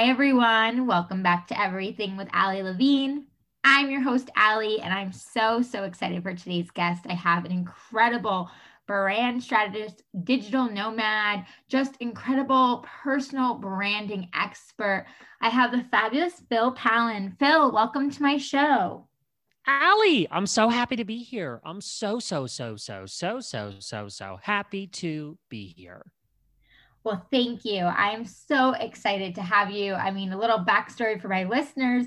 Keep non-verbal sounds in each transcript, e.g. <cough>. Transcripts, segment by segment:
Hi, everyone. Welcome back to Everything with Ali Levine. I'm your host, Ali, and I'm so, so excited for today's guest. I have an incredible brand strategist, digital nomad, just incredible personal branding expert. I have the fabulous Phil Pallen. Phil, welcome to my show. Ali, I'm so happy to be here. I'm so, so, so, so, so, so, so, so happy to be here. Well, thank you. I'm so excited to have you. I mean, a little backstory for my listeners.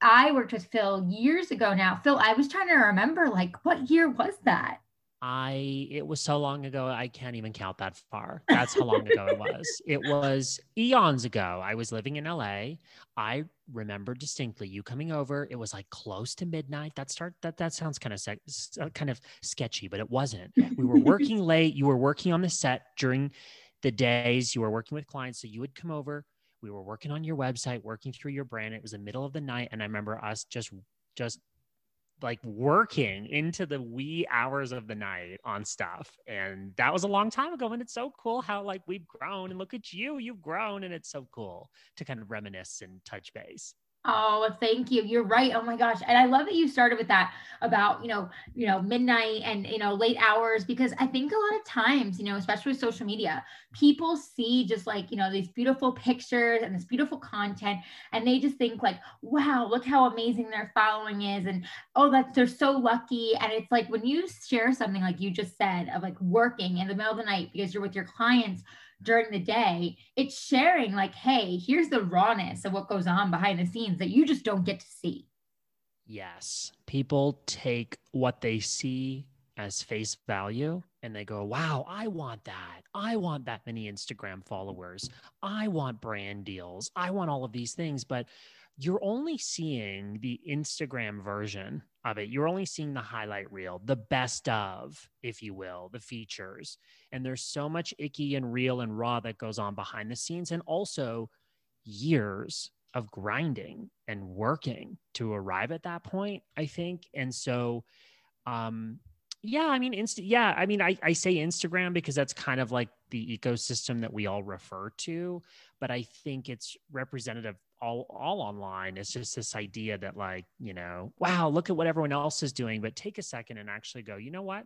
I worked with Phil years ago now. Phil, I was trying to remember, like, what year was that? I it was so long ago I can't even count that far. That's how long ago it was. <laughs> It was eons ago. I was living in LA. I remember distinctly you coming over. It was like close to midnight. That start that that sounds kind of sec, kind of sketchy, but it wasn't. We were working <laughs> late. You were working on the set during the days you were working with clients. So you would come over. We were working on your website, working through your brand. It was the middle of the night, and I remember us just just like working into the wee hours of the night on stuff. And that was a long time ago. And it's so cool how like we've grown and look at you, you've grown. And it's so cool to kind of reminisce and touch base. Oh, thank you. You're right. Oh my gosh. And I love that you started with that about, you know, you know, midnight and, you know, late hours because I think a lot of times, you know, especially with social media, people see just like, you know, these beautiful pictures and this beautiful content and they just think like, wow, look how amazing their following is and oh, that's they're so lucky and it's like when you share something like you just said of like working in the middle of the night because you're with your clients during the day, it's sharing like, hey, here's the rawness of what goes on behind the scenes that you just don't get to see. Yes. People take what they see as face value and they go, wow, I want that. I want that many Instagram followers. I want brand deals. I want all of these things. But you're only seeing the Instagram version of it. You're only seeing the highlight reel, the best of, if you will, the features. And there's so much icky and real and raw that goes on behind the scenes, and also years of grinding and working to arrive at that point, I think. And so, um, yeah, I mean, inst- yeah, I mean, I, I say Instagram because that's kind of like the ecosystem that we all refer to, but I think it's representative all all online. It's just this idea that like you know wow look at what everyone else is doing but take a second and actually go you know what?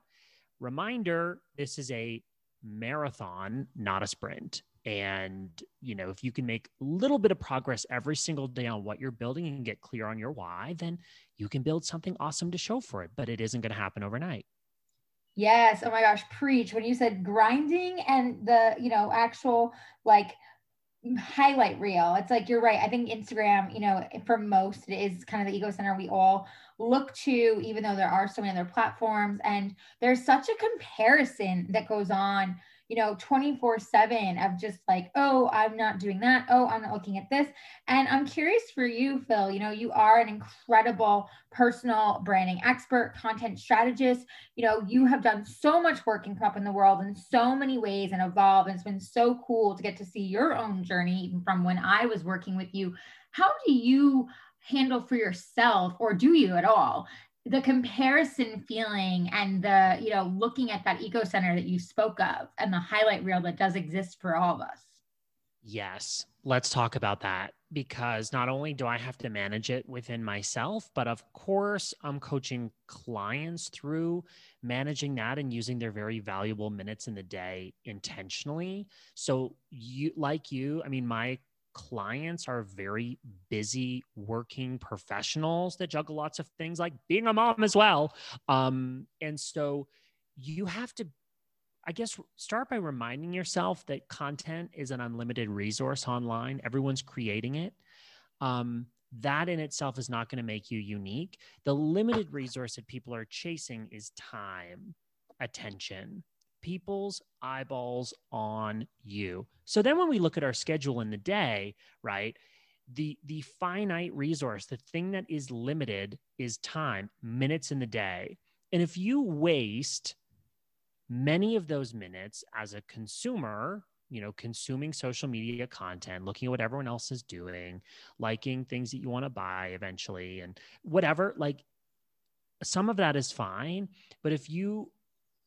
Reminder this is a marathon not a sprint. And you know if you can make a little bit of progress every single day on what you're building and get clear on your why then you can build something awesome to show for it but it isn't going to happen overnight yes oh my gosh preach when you said grinding and the you know actual like highlight reel. It's like you're right. I think Instagram, you know, for most, it is kind of the ego center we all look to, even though there are so many other platforms. And there's such a comparison that goes on you know, 24 7 of just like, oh, I'm not doing that. Oh, I'm not looking at this. And I'm curious for you, Phil. You know, you are an incredible personal branding expert, content strategist. You know, you have done so much work and come up in the world in so many ways and evolve. And it's been so cool to get to see your own journey, even from when I was working with you. How do you handle for yourself, or do you at all, the comparison feeling and the you know looking at that eco center that you spoke of and the highlight reel that does exist for all of us. Yes let's talk about that because not only do i have to manage it within myself but of course i'm coaching clients through managing that and using their very valuable minutes in the day intentionally. So you like you i mean my clients are very busy working professionals that juggle lots of things like being a mom as well. Um, and so you have to, I guess, start by reminding yourself that content is an unlimited resource online. Everyone's creating it. Um, that in itself is not going to make you unique. The limited resource that people are chasing is time, attention, people's eyeballs on you. So then when we look at our schedule in the day, right? The the finite resource, the thing that is limited is time, minutes in the day. And if you waste many of those minutes as a consumer, you know, consuming social media content, looking at what everyone else is doing, liking things that you want to buy eventually, and whatever, like some of that is fine. But if you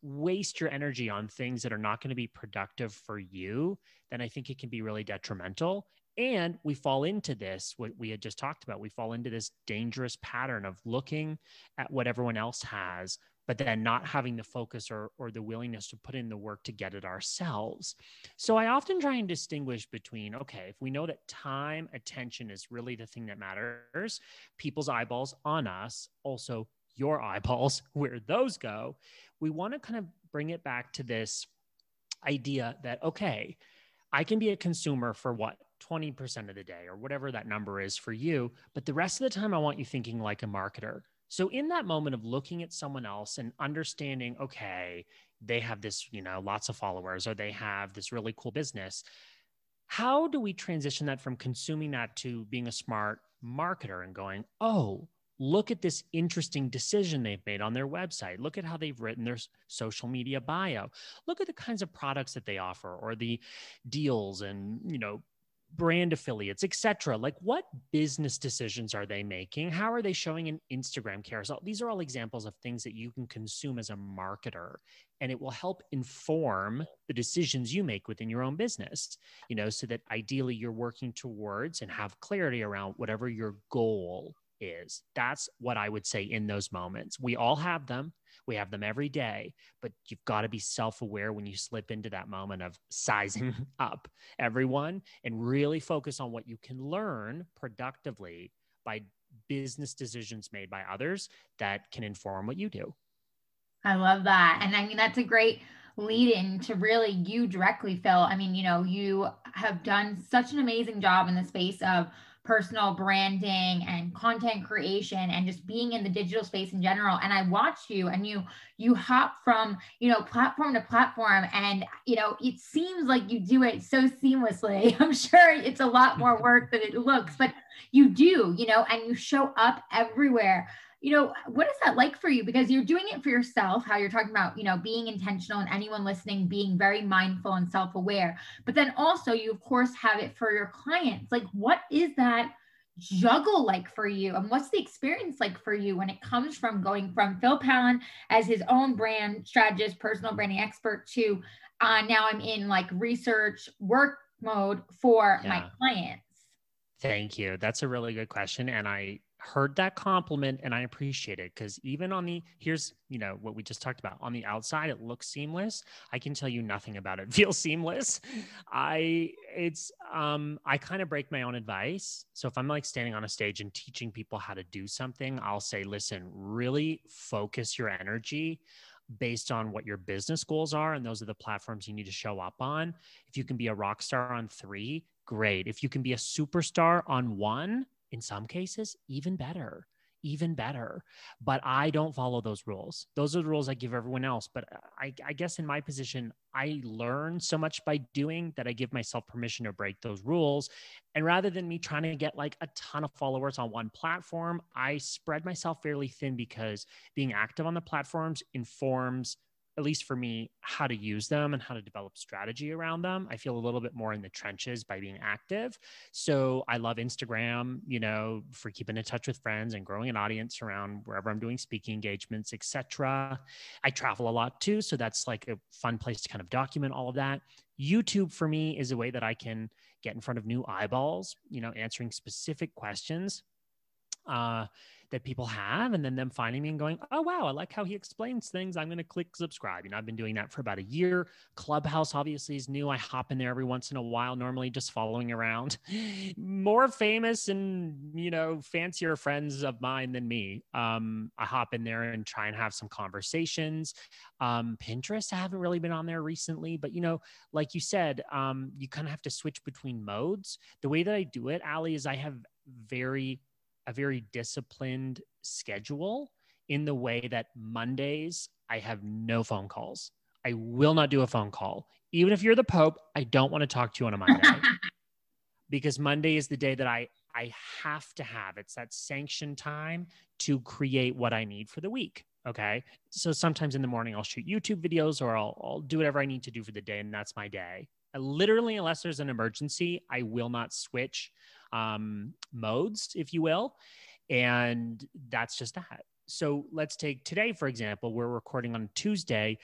waste your energy on things that are not going to be productive for you, then I think it can be really detrimental. And we fall into this, what we had just talked about, we fall into this dangerous pattern of looking at what everyone else has, but then not having the focus or, or the willingness to put in the work to get it ourselves. So I often try and distinguish between okay, if we know that time, attention is really the thing that matters, people's eyeballs on us, also your eyeballs, <laughs> where those go, we want to kind of bring it back to this idea that, okay, I can be a consumer for what? 20% of the day or whatever that number is for you. But the rest of the time, I want you thinking like a marketer. So, in that moment of looking at someone else and understanding, okay, they have this, you know, lots of followers or they have this really cool business, how do we transition that from consuming that to being a smart marketer and going, oh, look at this interesting decision they've made on their website. Look at how they've written their social media bio. Look at the kinds of products that they offer or the deals and you know brand affiliates etc like what business decisions are they making? How are they showing an instagram carousel these are all examples of things that you can consume as a marketer and it will help inform the decisions you make within your own business you know so that ideally you're working towards and have clarity around whatever your goal is. That's what I would say in those moments. We all have them. We have them every day, but you've got to be self aware when you slip into that moment of sizing <laughs> up everyone and really focus on what you can learn productively by business decisions made by others that can inform what you do. I love that. And I mean, that's a great lead in to really you directly, Phil. I mean, you know, you have done such an amazing job in the space of personal branding and content creation and just being in the digital space in general. And i watched you and you you hop from you know platform to platform and you know it seems like you do it so seamlessly. <laughs> I'm sure it's a lot more work than it looks but you do you know and you show up everywhere you know what is that like for you? Because you're doing it for yourself how you're talking about you know being intentional and anyone listening being very mindful and self-aware but then also you of course have it for your clients. Like what is that juggle like for you? And what's the experience like for you when it comes from going from phil Pallen as his own brand strategist personal branding expert to uh, now i'm in like research work mode for yeah. my clients thank you. That's a really good question and i heard that compliment and I appreciate it because even on the here's you know what we just talked about on the outside it looks seamless. I can tell you nothing about it <laughs> feels seamless. I it's um I kind of break my own advice. So if I'm like standing on a stage and teaching people how to do something I'll say listen really focus your energy based on what your business goals are and those are the platforms you need to show up on. If you can be a rock star on 3 great. If you can be a superstar on 1 in some cases, even better, even better. But I don't follow those rules. Those are the rules I give everyone else. But I, I guess in my position, I learn so much by doing that I give myself permission to break those rules. And rather than me trying to get like a ton of followers on one platform, I spread myself fairly thin because being active on the platforms informs at least for me, how to use them and how to develop strategy around them. I feel a little bit more in the trenches by being active. So I love Instagram, you know, for keeping in touch with friends and growing an audience around wherever I'm doing speaking engagements, etc. I travel a lot too, so that's like a fun place to kind of document all of that. YouTube for me is a way that I can get in front of new eyeballs, you know, answering specific questions. Uh, that people have and then them finding me and going, oh, wow, I like how he explains things. I'm going to click subscribe. You know, I've been doing that for about a year. Clubhouse obviously is new. I hop in there every once in a while, normally just following around <laughs> more famous and, you know, fancier friends of mine than me. Um, I hop in there and try and have some conversations. Um, Pinterest, I haven't really been on there recently, but, you know, like you said, um, you kind of have to switch between modes. The way that I do it, Ali, is I have very a very disciplined schedule in the way that Mondays I have no phone calls. I will not do a phone call. Even if you're the Pope, I don't want to talk to you on a Monday <laughs> because Monday is the day that I I have to have. It's that sanction time to create what I need for the week. Okay. So sometimes in the morning, I'll shoot YouTube videos or I'll, I'll do whatever I need to do for the day. And that's my day. Uh, literally, unless there's an emergency, I will not switch um, modes, if you will. And that's just that. So let's take today, for example, we're recording on Tuesday.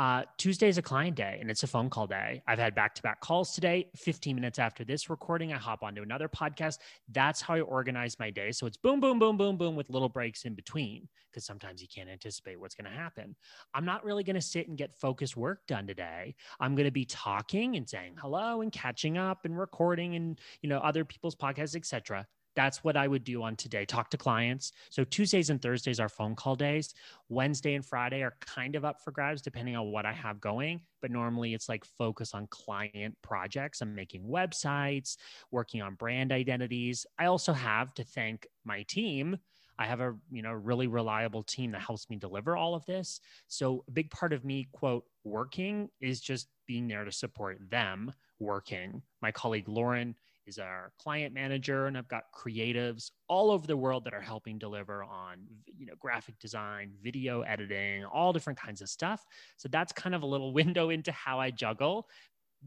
Uh, Tuesday is a client day and it's a phone call day. I've had back to back calls today. 15 minutes after this recording, I hop onto another podcast. That's how I organize my day. So it's boom, boom, boom, boom, boom with little breaks in between because sometimes you can't anticipate what's going to happen. I'm not really going to sit and get focused work done today. I'm going to be talking and saying hello and catching up and recording and, you know, other people's podcasts, etc. That's what I would do on today. Talk to clients. So Tuesdays and Thursdays are phone call days. Wednesday and Friday are kind of up for grabs depending on what I have going. But normally it's like focus on client projects. I'm making websites, working on brand identities. I also have to thank my team. I have a you know really reliable team that helps me deliver all of this. So a big part of me quote working is just being there to support them working. My colleague Lauren is our client manager and I've got creatives all over the world that are helping deliver on you know graphic design, video editing, all different kinds of stuff. So that's kind of a little <laughs> window into how I juggle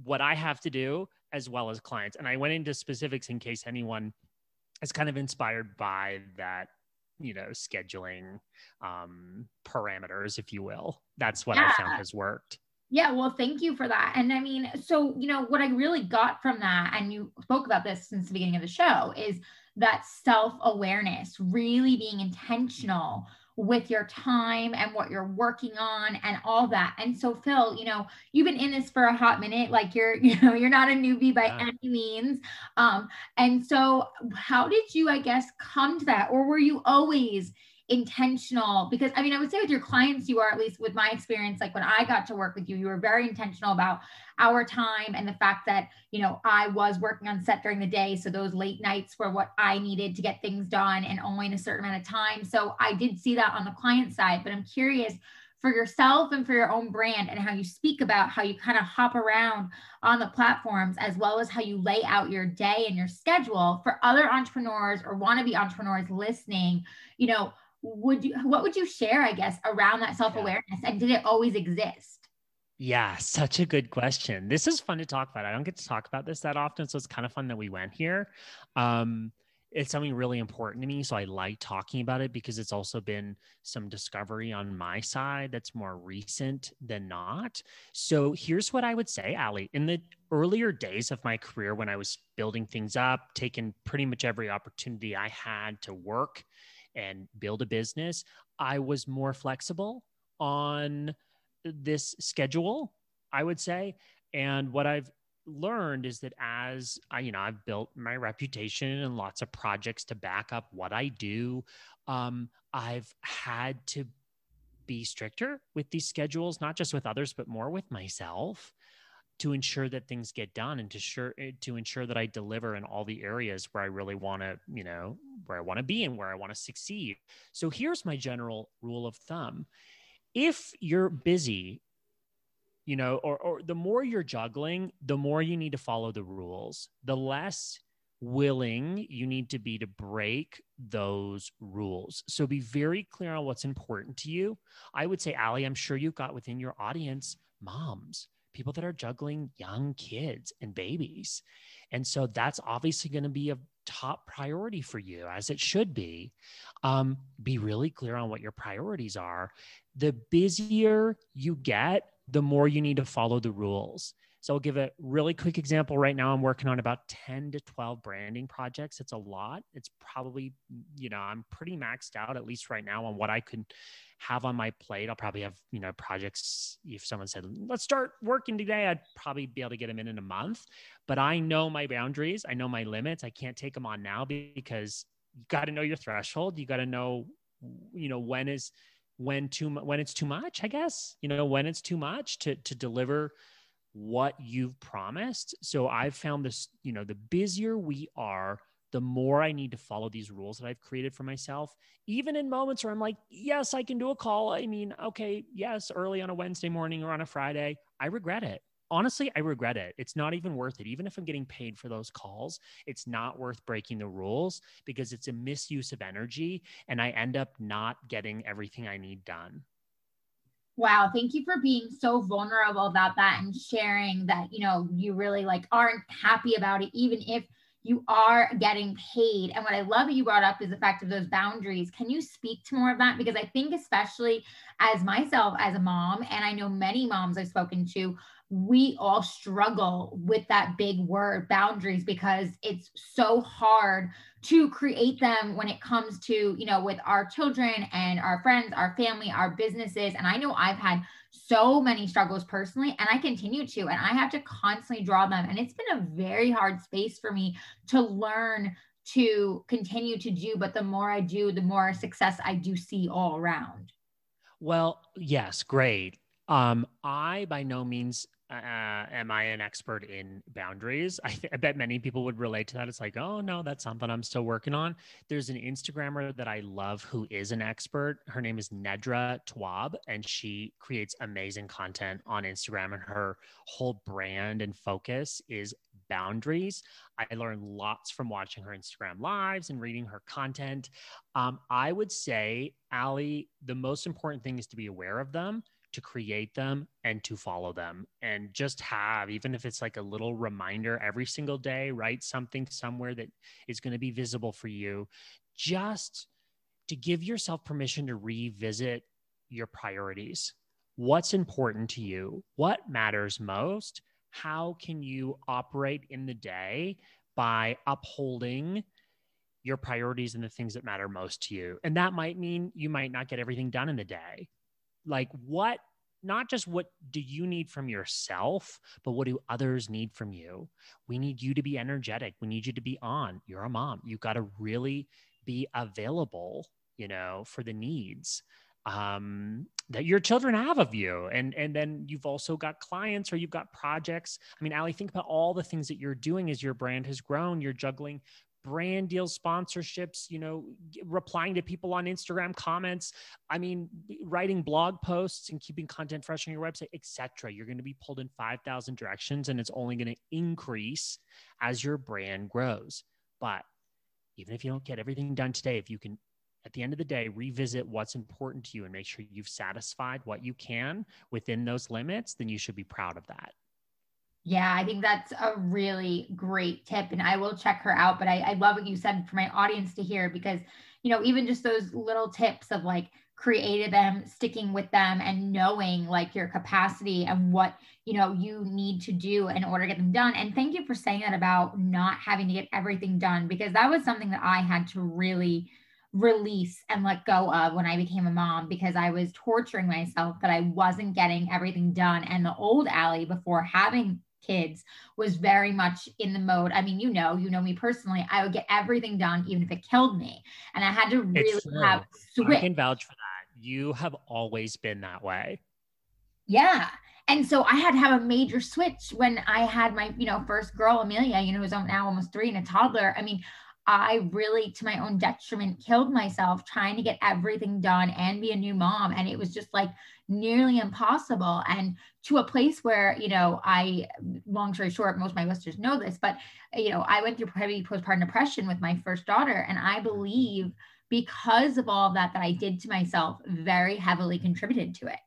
what I have to do as well as clients. And I went into specifics in case anyone is kind of inspired by that you know scheduling um, parameters if you will that's what yeah. i found has worked yeah, well, thank you for that. And I mean, so, you know, what I really got from that, and you spoke about this since the beginning of the show, is that self awareness, really being intentional with your time and what you're working on and all that. And so Phil, you know, you've been in this for a hot minute, like you're, <laughs> you know, you're not a newbie by yeah. any means. Um, and so how did you, I guess, come to that? Or were you always intentional because I mean, I would say with your clients, you are at least with my experience, like when I got to work with you, you were very intentional about our time and the fact that, you know, I was working on set during the day. So those late nights were what I needed to get things done and only in a certain amount of time. So I did see that on the client side, but I'm curious for yourself and for your own brand and how you speak about how you kind of hop around on the platforms as well as how you lay out your day and your schedule for other entrepreneurs or wannabe entrepreneurs listening you know would you what would you share i guess around that self-awareness? Yeah. and did it always exist? Yeah such a good question. This is fun to talk about. I don't get to talk about this that often so it's kind of fun that we went here. Um it's something really important to me so i like talking about it because it's also been some discovery on my side that's more recent than not. So here's what i would say ali in the earlier days of my career when i was building things up taking pretty much every opportunity i had to work and build a business, I was more flexible on this schedule, I would say. And what I've learned is that as I, you know, I've built my reputation and lots of projects to back up what I do, um, I've had to be stricter with these schedules, not just with others, but more with myself to ensure that things get done and to sure eh, to ensure that I deliver in all the areas where I really want to, you know, where I want to be and where I want to succeed. So here's my general rule of thumb. If you're busy, you know, or, or the more you're juggling, the more you need to follow the rules. The less willing you need to be to break those rules. So be very clear on what's important to you. I would say, Ali, I'm sure you've got within your audience moms people that are juggling young kids and babies. And so that's obviously going to be a top priority for you, as it should be. Um, be really clear on what your priorities are. The busier you get, the more you need to follow the rules. So I'll give a really quick example. Right now, I'm working on about 10 to 12 branding projects. It's a lot. It's probably, you know, I'm pretty maxed out, at least right now, on what I could have on my plate. I'll probably have, you know, projects. If someone said, let's start working today, I'd probably be able to get them in in a month. But I know my boundaries, I know my limits. I can't take them on now because you got to know your threshold. You got to know, you know, when is when too when it's too much i guess you know when it's too much to to deliver what you've promised. So I've found this, you know, the busier we are, the more I need to follow these rules that I've created for myself, even in moments where I'm like, yes, I can do a call. I mean, okay, yes, early on a Wednesday morning or on a Friday, I regret it. Honestly, I regret it. It's not even worth it. Even if I'm getting paid for those calls, it's not worth breaking the rules because it's a misuse of energy and I end up not getting everything I need done. Wow, thank you for being so vulnerable about that and sharing that, you know, you really like aren't happy about it even if you are getting paid. And what I love that you brought up is the fact of those boundaries. Can you speak to more of that? Because I think, especially as myself, as a mom, and I know many moms I've spoken to, we all struggle with that big word boundaries because it's so hard to create them when it comes to you know with our children and our friends our family our businesses. And i know i've had so many struggles personally and i continue to and i have to constantly draw them. And it's been a very hard space for me to learn to continue to do but the more i do the more success i do see all around. Well yes great. Um i by no means uh, am I an expert in boundaries? I, th- I, bet many people would relate to that. It's like, oh no, that's something I'm still working on. There's an Instagrammer that I love who is an expert. Her name is Nedra Tawwab, and she creates amazing content on Instagram. And her whole brand and focus is boundaries. I learned lots from watching her Instagram lives and reading her content. Um, I would say, Ali, the most important thing is to be aware of them to create them and to follow them and just have even if it's like a little reminder every single day write something somewhere that is going to be visible for you just to give yourself permission to revisit your priorities. What's important to you? What matters most? How can you operate in the day by upholding your priorities and the things that matter most to you? And that might mean you might not get everything done in the day like what not just what do you need from yourself but what do others need from you? We need you to be energetic. We need you to be on. You're a mom. You got to really be available you know for the needs um, that your children have of you. And and then you've also got clients or you've got projects. I mean ali think about all the things that you're doing as your brand has grown. You're juggling brand deals, sponsorships, you know, replying to people on Instagram comments. I mean, writing blog posts and keeping content fresh on your website, etc. You're going to be pulled in 5,000 directions and it's only going to increase as your brand grows. But even if you don't get everything done today, if you can at the end of the day, revisit what's important to you and make sure you've satisfied what you can within those limits, then you should be proud of that. Yeah, I think that's a really great tip. And I will check her out. But I, I love what you said for my audience to hear because, you know, even just those little tips of like creating them, sticking with them, and knowing like your capacity and what, you know, you need to do in order to get them done. And thank you for saying that about not having to get everything done because that was something that I had to really release and let go of when I became a mom because I was torturing myself that I wasn't getting everything done. And the old Ali before having kids was very much in the mode. I mean, you know, you know me personally. I would get everything done, even if it killed me, and I had to really have switch. I can vouch for that. You have always been that way. Yeah. And so I had to have a major switch when I had my, you know, first girl, Amelia, you know, who's now almost three and a toddler. I mean, I really, to my own detriment, killed myself trying to get everything done and be a new mom. And it was just like nearly impossible. And to a place where, you know, I, long story short, most of my listeners know this, but, you know, I went through heavy postpartum depression with my first daughter. And I believe because of all of that that I did to myself, very heavily contributed to it.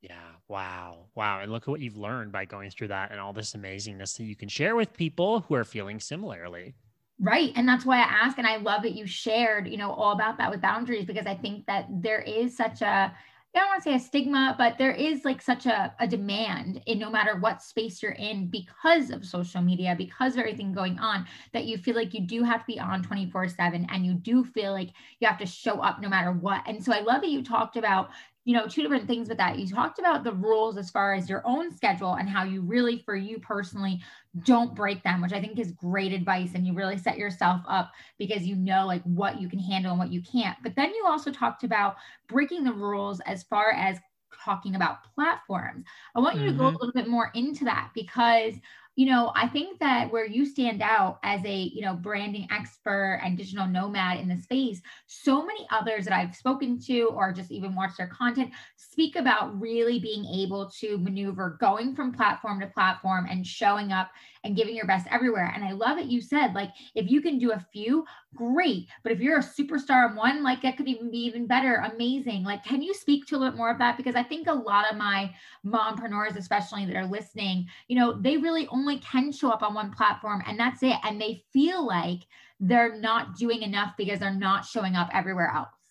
Yeah. Wow. Wow. And look at what you've learned by going through that and all this amazingness that you can share with people who are feeling similarly. Right. And that's why I ask. And I love that you shared, you know, all about that with boundaries because I think that there is such a, I don't want to say a stigma, but there is like such a, a demand in no matter what space you're in because of social media, because of everything going on, that you feel like you do have to be on 24 7 and you do feel like you have to show up no matter what. And so I love that you talked about you know, two different things with that. You talked about the rules as far as your own schedule and how you really, for you personally, don't break them, which I think is great advice. And you really set yourself up because you know like what you can handle and what you can't. But then you also talked about breaking the rules as far as talking about platforms. I want you mm-hmm. to go a mm-hmm. little bit more into that because you know, I think that where you stand out as a, you know, branding expert and digital nomad in the space, so many others that I've spoken to or just even watched their content speak about really being able to maneuver going from platform to platform and showing up and giving your best everywhere. And I love it you said, like, if you can do a few, great. But if you're a superstar in one, like that could even be even better, amazing. Like, can you speak to a little bit more of that? Because I think a lot of my mompreneurs, especially that are listening, you know, they really only can show up on one platform and that's it. And they feel like they're not doing enough because they're not showing up everywhere else.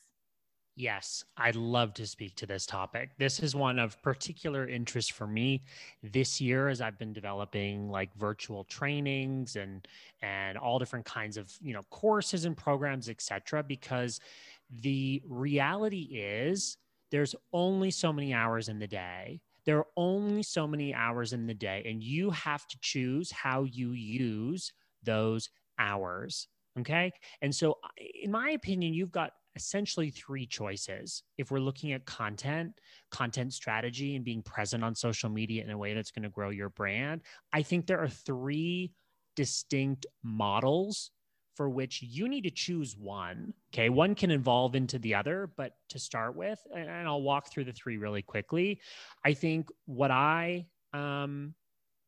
Yes, I'd love to speak to this topic. This is one of particular interest for me this year as I've been developing like virtual trainings and and all different kinds of, you know, courses and programs, etc. because the reality is there's only so many hours in the day. There are only so many hours in the day and you have to choose how you use those hours. Okay. And so, in my opinion, you've got essentially three choices. If we're looking at content, content strategy, and being present on social media in a way that's going to grow your brand, I think there are three distinct models for which you need to choose one. Okay. One can evolve into the other, but to start with, and I'll walk through the three really quickly. I think what I, um,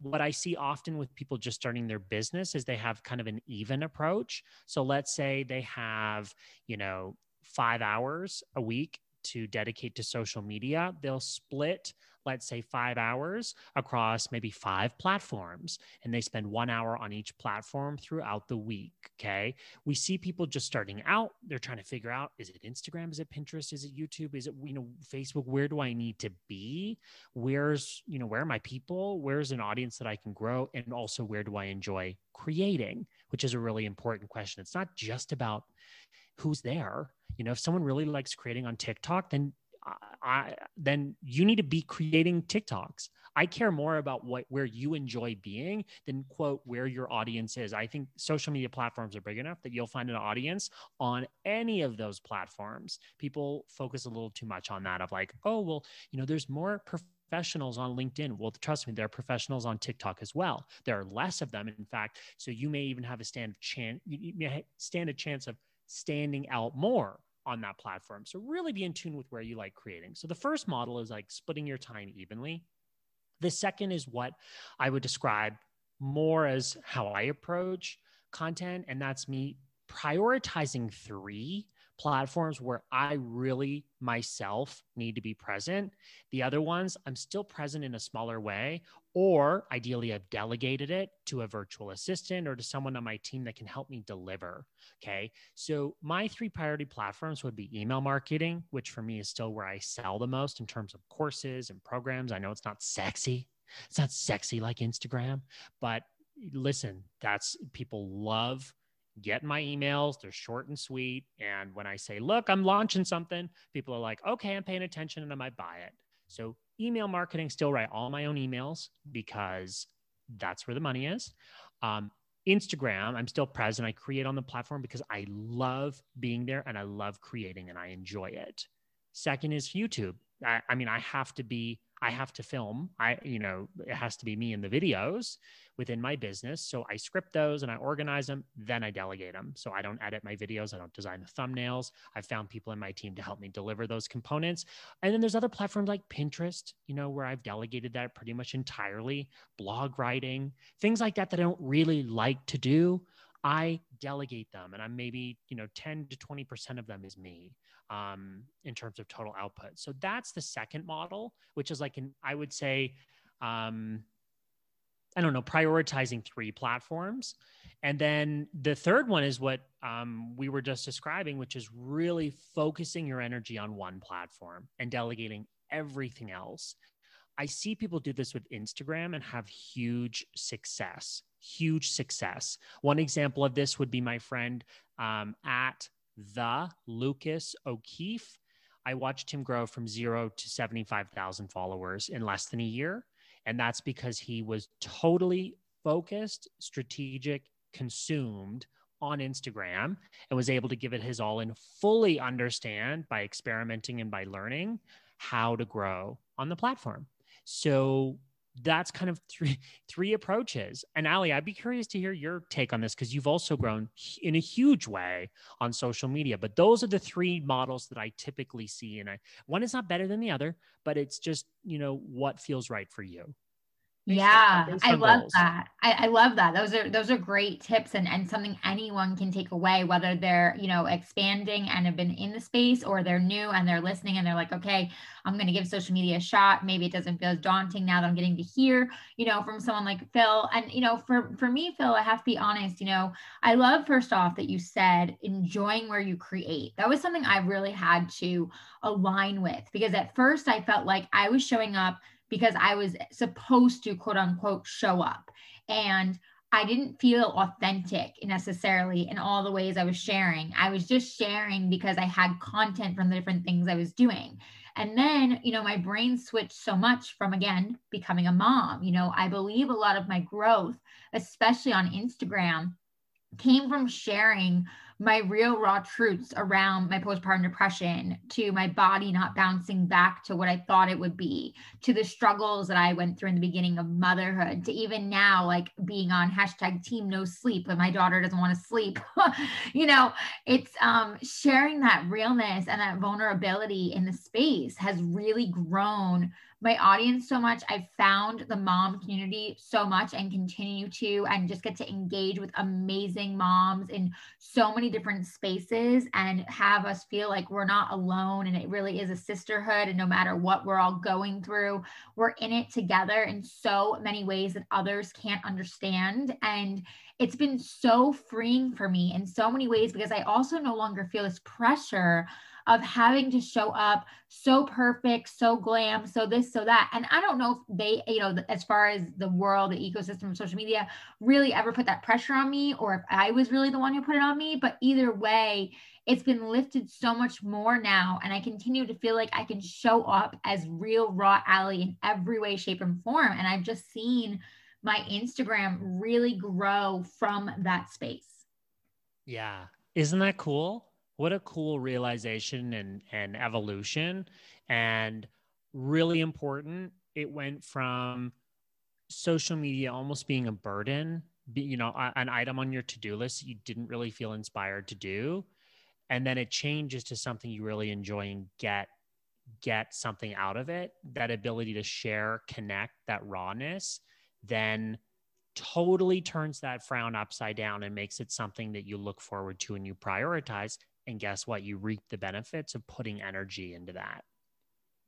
what I see often with people just starting their business is they have kind of an even approach. So let's say they have, you know, five hours a week to dedicate to social media, they'll split, let's say, five hours across maybe five platforms, and they spend one hour on each platform throughout the week. Okay. We see people just starting out. They're trying to figure out is it Instagram? Is it Pinterest? Is it YouTube? Is it, you know, Facebook? Where do I need to be? Where's, you know, where are my people? Where's an audience that I can grow? And also, where do I enjoy creating? Which is a really important question. It's not just about who's there. You know, if someone really likes creating on TikTok, then I, then you need to be creating TikToks. I care more about what where you enjoy being than quote where your audience is. I think social media platforms are big enough that you'll find an audience on any of those platforms. People focus a little too much on that of like, oh well, you know, there's more professionals on LinkedIn. Well, trust me, there are professionals on TikTok as well. There are less of them, in fact. So you may even have a stand chance. You may stand a chance of standing out more on that platform. So really be in tune with where you like creating. So the first model is like splitting your time evenly. The second is what I would describe more as how I approach content. And that's me prioritizing three platforms where I really myself need to be present. The other ones, I'm still present in a smaller way, or ideally, I've delegated it to a virtual assistant or to someone on my team that can help me deliver. Okay. So, my three priority platforms would be email marketing, which for me is still where I sell the most in terms of courses and programs. I know it's not sexy, it's not sexy like Instagram, but listen, that's people love get my emails. They're short and sweet. And when I say, look, I'm launching something, people are like, okay, I'm paying attention and I might buy it. So email marketing, still write all my own emails because that's where the money is. Um, Instagram, I'm still present. I create on the platform because I love being there and I love creating and I enjoy it. Second is YouTube. I, I mean, I have to be I have to film. I, you know, it has to be me in the videos within my business. So I script those and I organize them, then I delegate them. So I don't edit my videos, I don't design the thumbnails. I've found people in my team to help me deliver those components. And then there's other platforms like Pinterest, you know, where I've delegated that pretty much entirely, blog writing, things like that that I don't really like to do. I delegate them and I'm maybe, you know, 10 to 20% of them is me um, in terms of total output. So that's the second model, which is like an, I would say, um, I don't know, prioritizing three platforms. And then the third one is what um, we were just describing, which is really focusing your energy on one platform and delegating everything else. I see people do this with Instagram and have huge success, huge success. One example of this would be my friend um, at the Lucas O'Keefe. I watched him grow from zero to 75,000 followers in less than a year. And that's because he was totally focused, strategic, consumed on Instagram and was able to give it his all and fully understand by experimenting and by learning how to grow on the platform. So that's kind of three <laughs> three approaches. And Ali, I'd be curious to hear your take on this because you've also grown in a huge way on social media. But those are the three models that I typically see, and I, one is not better than the other, but it's just you know what feels right for you yeah i love goals. that. I, I, love that. Those are those are great tips and, and something anyone can take away whether they're you know expanding and have been in the space or they're new and they're listening and they're like okay i'm going to give social media a shot. Maybe it doesn't feel as daunting now that i'm getting to hear you know from someone like phil. And you know for for me phil i have to be honest you know i love first off that you said enjoying where you create. That was something i really had to align with because at first i felt like i was showing up because I was supposed to quote unquote show up. And I didn't feel authentic necessarily in all the ways I was sharing. I was just sharing because I had content from the different things I was doing. And then, you know, my brain switched so much from again becoming a mom. You know, I believe a lot of my growth, especially on Instagram, came from sharing my real raw truths around my postpartum depression to my body not bouncing back to what I thought it would be, to the struggles that I went through in the beginning of motherhood, to even now, like being on hashtag team no sleep when my daughter doesn't want to sleep. <laughs> you know, it's um, sharing that realness and that vulnerability in the space has really grown my audience so much. I've found the mom community so much and continue to, and just get to engage with amazing moms in so many different spaces and have us feel like we're not alone. And it really is a sisterhood. And no matter what we're all going through, we're in it together in so many ways that others can't understand. And it's been so freeing for me in so many ways because I also no longer feel this pressure of having to show up so perfect, so glam, so this, so that. And I don't know if they, you know, as far as the world, the ecosystem of social media really ever put that pressure on me or if I was really the one who put it on me. But either way, it's been lifted so much more now. And I continue to feel like I can show up as real, raw Ali in every way, shape, and form. And I've just seen my Instagram really grow from that space. Yeah. Isn't that cool? What a cool realization and and evolution. And really important it went from social media almost being a burden you know an item on your to-do list you didn't really feel inspired to do. And then it changes to something you really enjoy and get get something out of it. That ability to share connect that rawness then totally turns that frown upside down and makes it something that you look forward to and you prioritize and guess what? You reap the benefits of putting energy into that.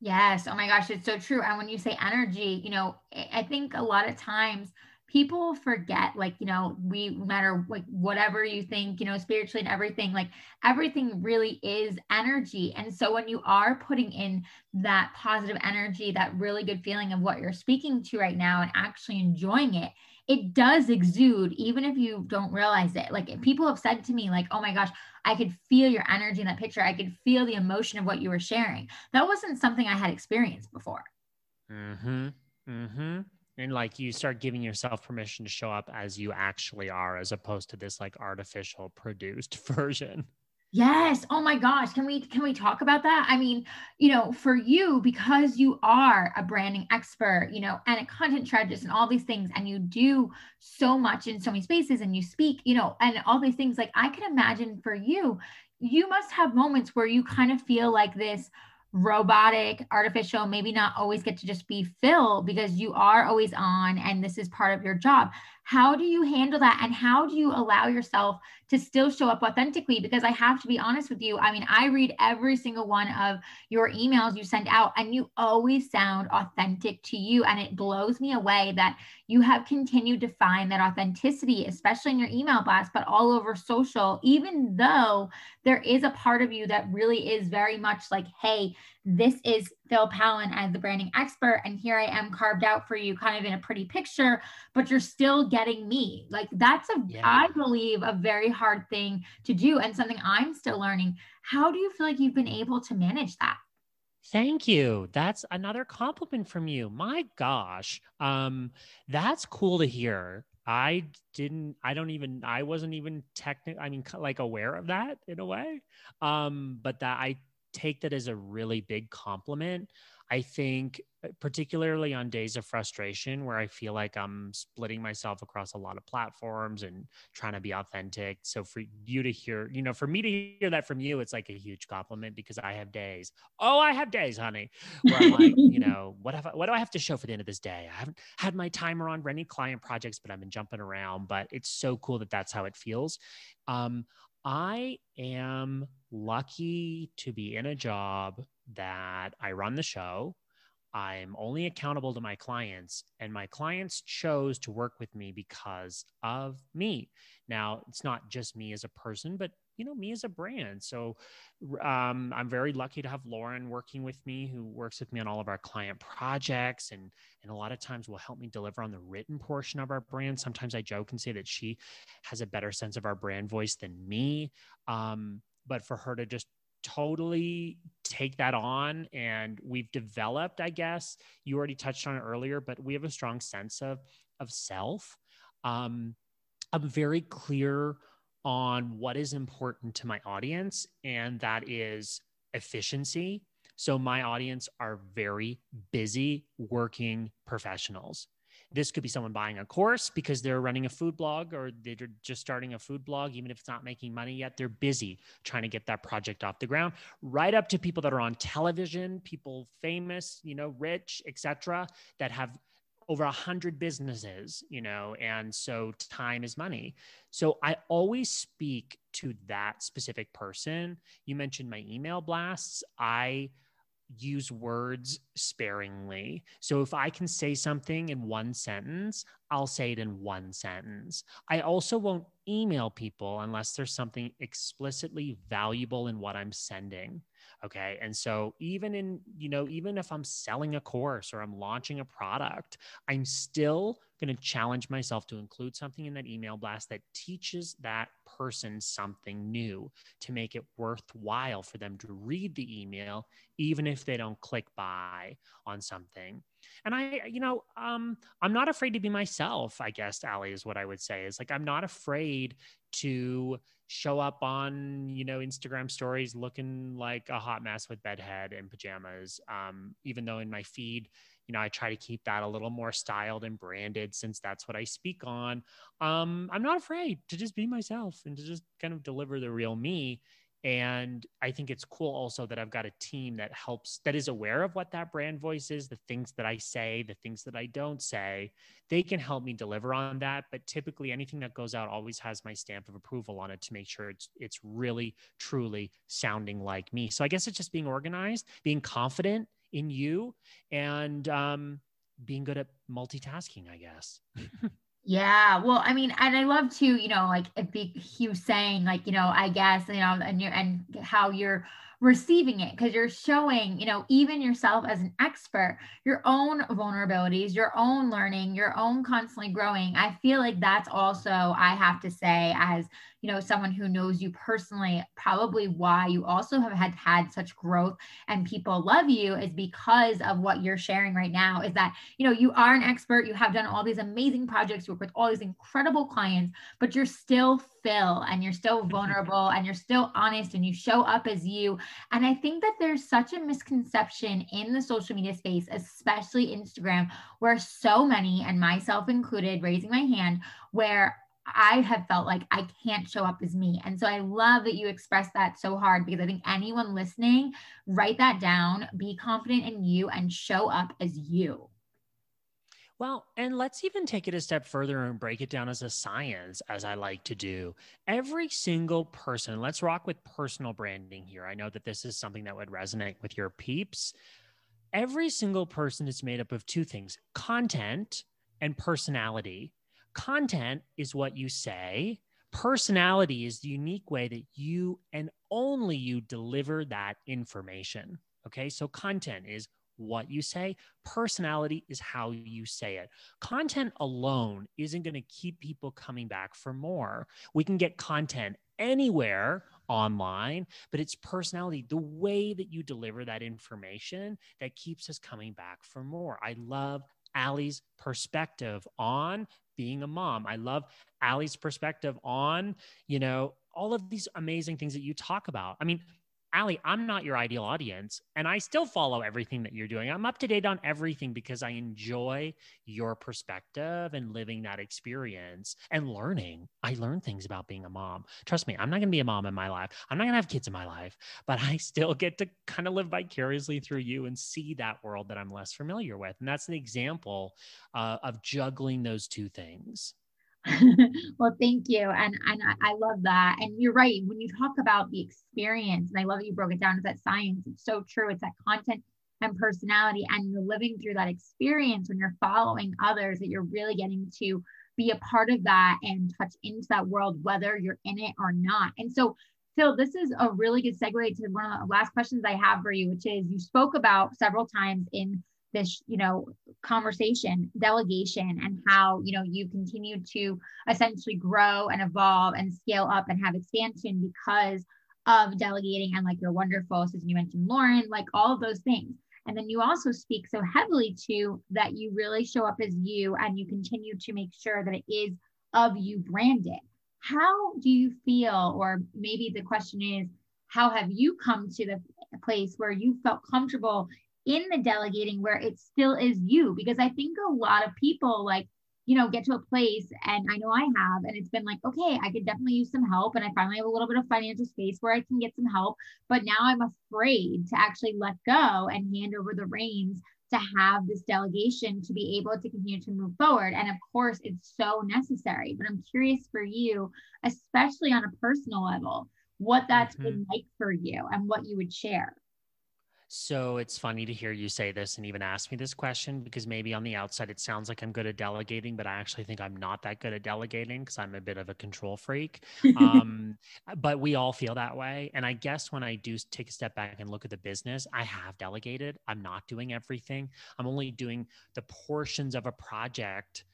Yes. Oh my gosh, it's so true. And when you say energy, you know, I think a lot of times people forget, like, you know, we matter like whatever you think, you know, spiritually and everything, like everything really is energy. And so when you are putting in that positive energy, that really good feeling of what you're speaking to right now and actually enjoying it, it does exude even if you don't realize it. Like people have said to me like oh my gosh i could feel your energy in that picture. I could feel the emotion of what you were sharing. That wasn't something i had experienced before. Mm-hmm. Mm-hmm. And like you start giving yourself permission to show up as you actually are as opposed to this like artificial produced <laughs> version Yes. Oh my gosh. Can we can we talk about that? I mean, you know, for you because you are a branding expert, you know, and a content strategist and all these things and you do so much in so many spaces and you speak, you know, and all these things like I can imagine for you, you must have moments where you kind of feel like this robotic, artificial, maybe not always get to just be Phil because you are always on and this is part of your job. How do you handle that? And how do you allow yourself to still show up authentically? Because I have to be honest with you. I mean, I read every single one of your emails you send out, and you always sound authentic to you. And it blows me away that you have continued to find that authenticity, especially in your email blast, but all over social, even though there is a part of you that really is very much like, hey, this is Phil Pallen as the branding expert, and here I am carved out for you, kind of in a pretty picture, but you're still getting me. Like that's a, yeah. I believe, a very hard thing to do, and something I'm still learning. How do you feel like you've been able to manage that? Thank you. That's another compliment from you. My gosh. Um, that's cool to hear. I didn't, I don't even, I wasn't even technical, I mean, like aware of that in a way. Um, but that I take that as a really big compliment. I think, uh, particularly on days of frustration where I feel like I'm splitting myself across a lot of platforms and trying to be authentic. So for you to hear, you know, for me to hear that from you, it's like a huge compliment because I have days. Oh, I have days, honey, where I'm like, you <laughs> know, what have I, what do I have to show for the end of this day? I haven't had my timer on any client projects, but I've been jumping around. But it's so cool that that's how it feels. Um, I am lucky to be in a job that I run the show. I'm only accountable to my clients, and my clients chose to work with me because of me. Now, it's not just me as a person, but you know me as a brand. So um, I'm very lucky to have Lauren working with me, who works with me on all of our client projects, and and a lot of times will help me deliver on the written portion of our brand. Sometimes I joke and say that she has a better sense of our brand voice than me. Um, but for her to just totally take that on and we've developed i guess you already touched on it earlier but we have a strong sense of of self um, i'm very clear on what is important to my audience and that is efficiency. So my audience are very busy working professionals this could be someone buying a course because they're running a food blog or they're just starting a food blog, even if it's not making money yet. They're busy trying to get that project off the ground. Right up to people that are on television, people famous, you know, rich, etc., that have over a hundred businesses, you know, and so time is money. So I always speak to that specific person. You mentioned my email blasts. I use words sparingly. So if I can say something in one sentence, I'll say it in one sentence. I also won't email people unless there's something explicitly valuable in what I'm sending. Okay. And so even in, you know, even if I'm selling a course or I'm launching a product, I'm still going to challenge myself to include something in that email blast that teaches that person something new to make it worthwhile for them to read the email, even if they don't click buy on something. And I, you know, um, I'm not afraid to be myself, I guess, Ali, is what I would say is like, I'm not afraid to show up on, you know, Instagram stories looking like a hot mess with bedhead and pajamas. Um, even though in my feed, you know, I try to keep that a little more styled and branded since that's what I speak on. Um, I'm not afraid to just be myself and to just kind of deliver the real me. And I think it's cool also that I've got a team that helps, that is aware of what that brand voice is, the things that I say, the things that I don't say. They can help me deliver on that. But typically, anything that goes out always has my stamp of approval on it to make sure it's it's really, truly sounding like me. So I guess it's just being organized, being confident in you and um, being good at multitasking, I guess. Yeah, well, I mean, and I love to, you know, like if be Hugh saying, like, you know, I guess, you know, and you're and how you're receiving it because you're showing, you know, even yourself as an expert, your own vulnerabilities, your own learning, your own constantly growing. I feel like that's also, I have to say, as you know, someone who knows you personally, probably why you also have had had such growth and people love you is because of what you're sharing right now. Is that, you know, you are an expert, you have done all these amazing projects, you work with all these incredible clients, but you're still Phil and you're still <laughs> vulnerable and you're still honest and you show up as you. And I think that there's such a misconception in the social media space, especially Instagram, where so many, and myself included, raising my hand, where I have felt like I can't show up as me. And so I love that you express that so hard because I think anyone listening, write that down, be confident in you, and show up as you. Well, and let's even take it a step further and break it down as a science, as I like to do. Every single person, let's rock with personal branding here. I know that this is something that would resonate with your peeps. Every single person is made up of two things content and personality. Content is what you say. Personality is the unique way that you and only you deliver that information. Okay. So content is what you say. Personality is how you say it. Content alone isn't going to keep people coming back for more. We can get content anywhere online, but it's personality, the way that you deliver that information that keeps us coming back for more. I love Ali's perspective on being a mom. I love Ali's perspective on, you know, all of these amazing things that you talk about. I mean, Ali, I'm not your ideal audience. And I still follow everything that you're doing. I'm up to date on everything because I enjoy your perspective and living that experience and learning. I learn things about being a mom. Trust me, I'm not going to be a mom in my life. I'm not going to have kids in my life, but I still get to kind of live vicariously through you and see that world that I'm less familiar with. And that's an example uh, of juggling those two things. <laughs> well, thank you. And, and I, I, love that. And you're right. When you talk about the experience, and I love that you broke it down as that science, it's so true. It's that content and personality. And you're living through that experience when you're following others that you're really getting to be a part of that and touch into that world, whether you're in it or not. And so, Phil, this is a really good segue to one of the last questions I have for you, which is you spoke about several times in this you know conversation delegation and how you know you continue to essentially grow and evolve and scale up and have expansion because of delegating and like you're wonderful so you mentioned lauren like all of those things. And then you also speak so heavily to that you really show up as you and you continue to make sure that it is of you branded. How do you feel or maybe the question is how have you come to the place where you felt comfortable in the delegating where it still is you because i think a lot of people like you know get to a place and i know i have and it's been like okay i could definitely use some help and i finally have a little bit of financial space where i can get some help but now i'm afraid to actually let go and hand over the reins to have this delegation to be able to continue to move forward and of course it's so necessary but i'm curious for you especially on a personal level what that's mm-hmm. been like for you and what you would share so it's funny to hear you say this and even ask me this question because maybe on the outside it sounds like I'm good at delegating, but I actually think I'm not that good at delegating because I'm a bit of a control freak. <laughs> um, but we all feel that way. And I guess when I do take a step back and look at the business, I have delegated. I'm not doing everything, I'm only doing the portions of a project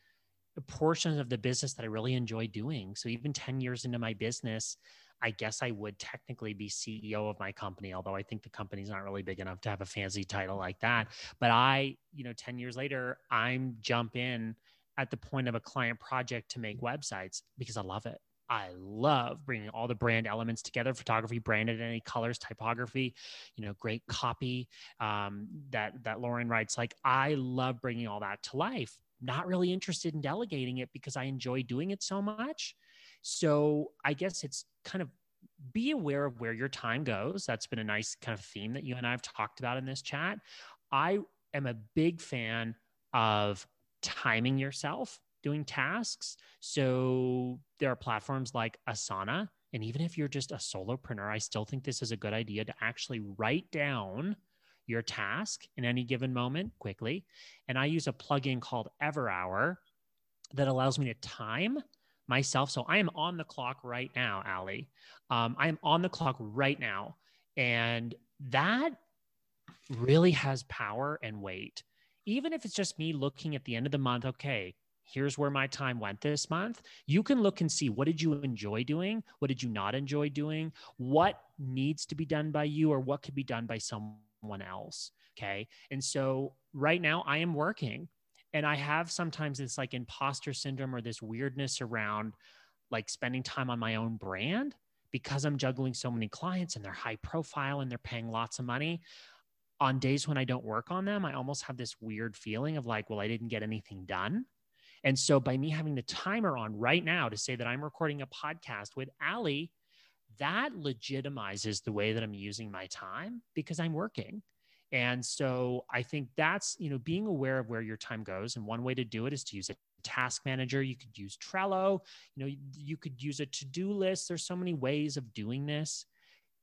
the portions of the business that I really enjoy doing. So even 10 years into my business, I guess I would technically be CEO of my company, although I think the company's not really big enough to have a fancy title like that. But I, you know, 10 years later, I'm jump in at the point of a client project to make websites because I love it. I love bringing all the brand elements together photography, branded any colors, typography, you know, great copy um, that, that Lauren writes. Like, I love bringing all that to life. Not really interested in delegating it because I enjoy doing it so much. So I guess it's kind of be aware of where your time goes. That's been a nice kind of theme that you and I have talked about in this chat. I am a big fan of timing yourself doing tasks. So there are platforms like Asana. And even if you're just a solopreneur, I still think this is a good idea to actually write down your task in any given moment quickly. And I use a plugin called Everhour that allows me to time myself. So I am on the clock right now, Ali. Um, I am on the clock right now. And that really has power and weight. Even if it's just me looking at the end of the month, okay, here's where my time went this month. You can look and see what did you enjoy doing? What did you not enjoy doing? What needs to be done by you or what could be done by someone else? Okay. And so right now I am working and i have sometimes this like imposter syndrome or this weirdness around like spending time on my own brand because i'm juggling so many clients and they're high profile and they're paying lots of money. On days when i don't work on them i almost have this weird feeling of like well i didn't get anything done. And so by me having the timer on right now to say that i'm recording a podcast with ali that legitimizes the way that i'm using my time because i'm working and so I think that's, you know, being aware of where your time goes. And one way to do it is to use a task manager. You could use Trello, you know, you, you could use a to do list. There's so many ways of doing this.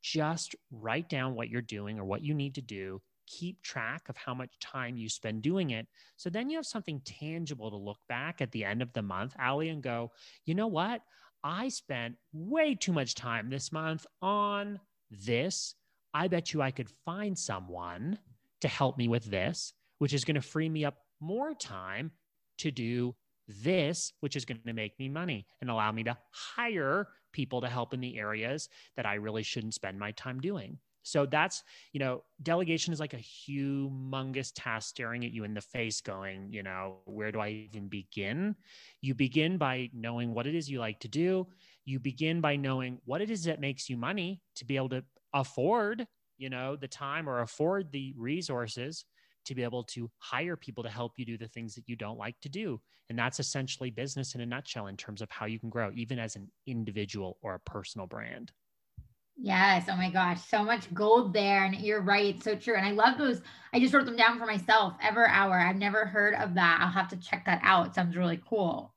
Just write down what you're doing or what you need to do. Keep track of how much time you spend doing it. So then you have something tangible to look back at the end of the month, Ali, and go, you know what? I spent way too much time this month on this I bet you I could find someone to help me with this, which is going to free me up more time to do this, which is going to make me money and allow me to hire people to help in the areas that I really shouldn't spend my time doing. So that's, you know, delegation is like a humongous task staring at you in the face, going, you know, where do I even begin? You begin by knowing what it is you like to do. You begin by knowing what it is that makes you money to be able to afford, you know, the time or afford the resources to be able to hire people to help you do the things that you don't like to do. And that's essentially business in a nutshell in terms of how you can grow, even as an individual or a personal brand. Yes. Oh my gosh. So much gold there. And you're right. So true. And I love those. I just wrote them down for myself. Everhour. I've never heard of that. I'll have to check that out. Sounds really cool.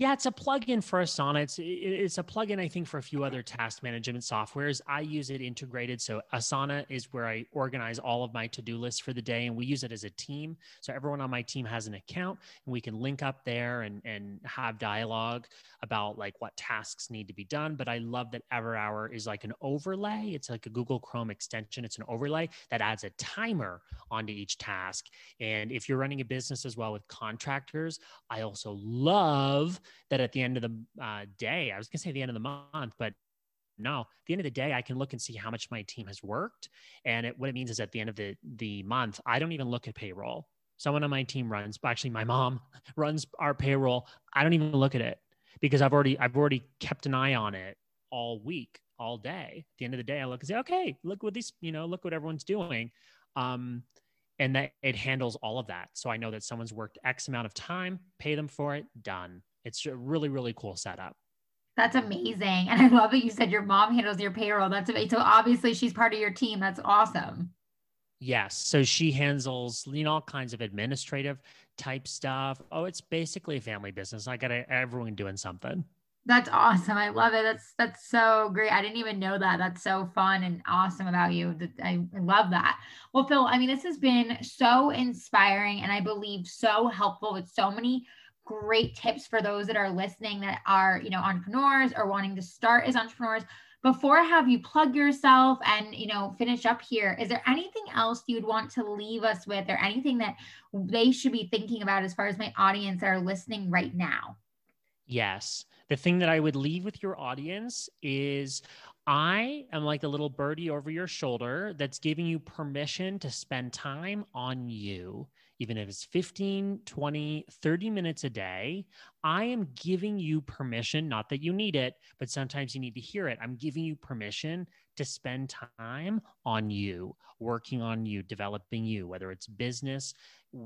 Yeah, it's a plugin for Asana. It's it's a plugin I think for a few other task management softwares. I use it integrated. So Asana is where I organize all of my to-do lists for the day, and we use it as a team. So everyone on my team has an account, and we can link up there and and have dialogue about like what tasks need to be done. But I love that EverHour is like an overlay. It's like a Google Chrome extension. It's an overlay that adds a timer onto each task. And if you're running a business as well with contractors, I also love that at the end of the uh, day, I was going to say the end of the month, but no, at the end of the day, I can look and see how much my team has worked. And it, what it means is at the end of the, the month, I don't even look at payroll. Someone on my team runs, actually my mom <laughs> runs our payroll. I don't even look at it because I've already, I've already kept an eye on it all week, all day. At the end of the day, I look and say, okay, look what these, you know, look what everyone's doing. Um, and that it handles all of that. So I know that someone's worked X amount of time, pay them for it, done. It's a really, really cool setup. That's amazing. And I love that you said your mom handles your payroll. That's amazing. So obviously she's part of your team. That's awesome. Yes. So she handles, you know, all kinds of administrative type stuff. Oh, it's basically a family business. I got everyone doing something. That's awesome. I love it. That's that's so great. I didn't even know that. That's so fun and awesome about you. I love that. Well, Phil, I mean, this has been so inspiring and I believe so helpful with so many great tips for those that are listening that are, you know, entrepreneurs or wanting to start as entrepreneurs. Before I have you plug yourself and, you know, finish up here, is there anything else you'd want to leave us with or anything that they should be thinking about as far as my audience that are listening right now? Yes. The thing that I would leave with your audience is I am like a little birdie over your shoulder that's giving you permission to spend time on you even if it's 15, 20, 30 minutes a day, I am giving you permission, not that you need it, but sometimes you need to hear it. I'm giving you permission to spend time on you, working on you, developing you, whether it's business,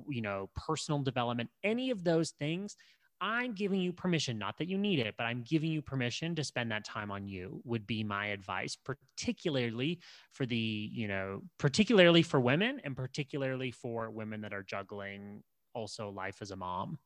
you know, personal development, any of those things. I'm giving you permission, not that you need it, but I'm giving you permission to spend that time on you would be my advice, particularly for the, you know, particularly for women and particularly for women that are juggling also life as a mom.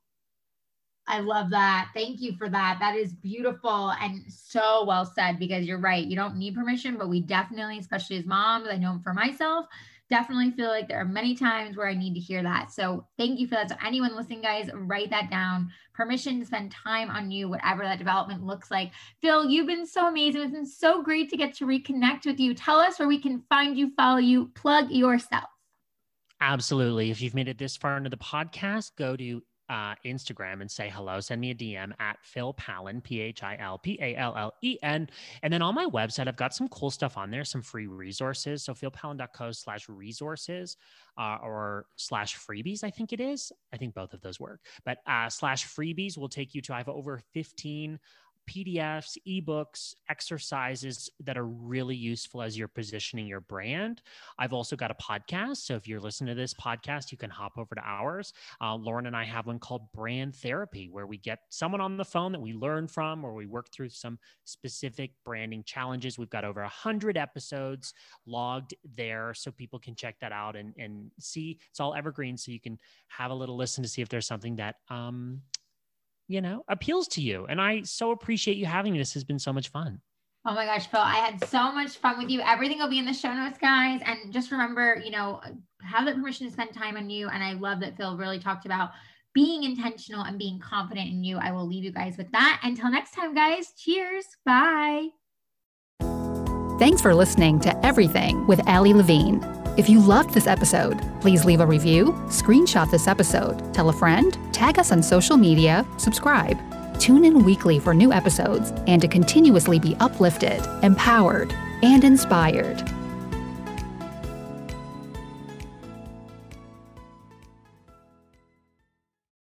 I love that. Thank you for that. That is beautiful and so well said because you're right. You don't need permission, but we definitely, especially as moms, I know for myself, definitely feel like there are many times where I need to hear that. So thank you for that. So anyone listening, guys, write that down. Permission to spend time on you, whatever that development looks like. Phil, you've been so amazing. It's been so great to get to reconnect with you. Tell us where we can find you, follow you, plug yourself. Absolutely. If you've made it this far into the podcast, go to uh, Instagram and say hello. Send me a DM at Phil Pallen, P H I L P A L L E N. And then on my website, I've got some cool stuff on there, some free resources. So philpallen.co slash resources uh, or slash freebies, I think it is. I think both of those work. But uh, slash freebies will take you to, I have over 15 PDFs, ebooks, exercises that are really useful as you're positioning your brand. I've also got a podcast. So if you're listening to this podcast, you can hop over to ours. Uh, Lauren and I have one called Brand Therapy, where we get someone on the phone that we learn from, or we work through some specific branding challenges. We've got over 100 episodes logged there. So people can check that out and, and see. It's all evergreen. So you can have a little listen to see if there's something that um, you know, appeals to you. And I so appreciate you having me. This has been so much fun. Oh my gosh, Phil, I had so much fun with you. Everything will be in the show notes, guys. And just remember, you know, have the permission to spend time on you. And I love that Phil really talked about being intentional and being confident in you. I will leave you guys with that. Until next time, guys, cheers. Bye. Thanks for listening to Everything with Ali Levine. If you loved this episode, please leave a review, screenshot this episode, tell a friend, tag us on social media, subscribe. Tune in weekly for new episodes and to continuously be uplifted, empowered, and inspired.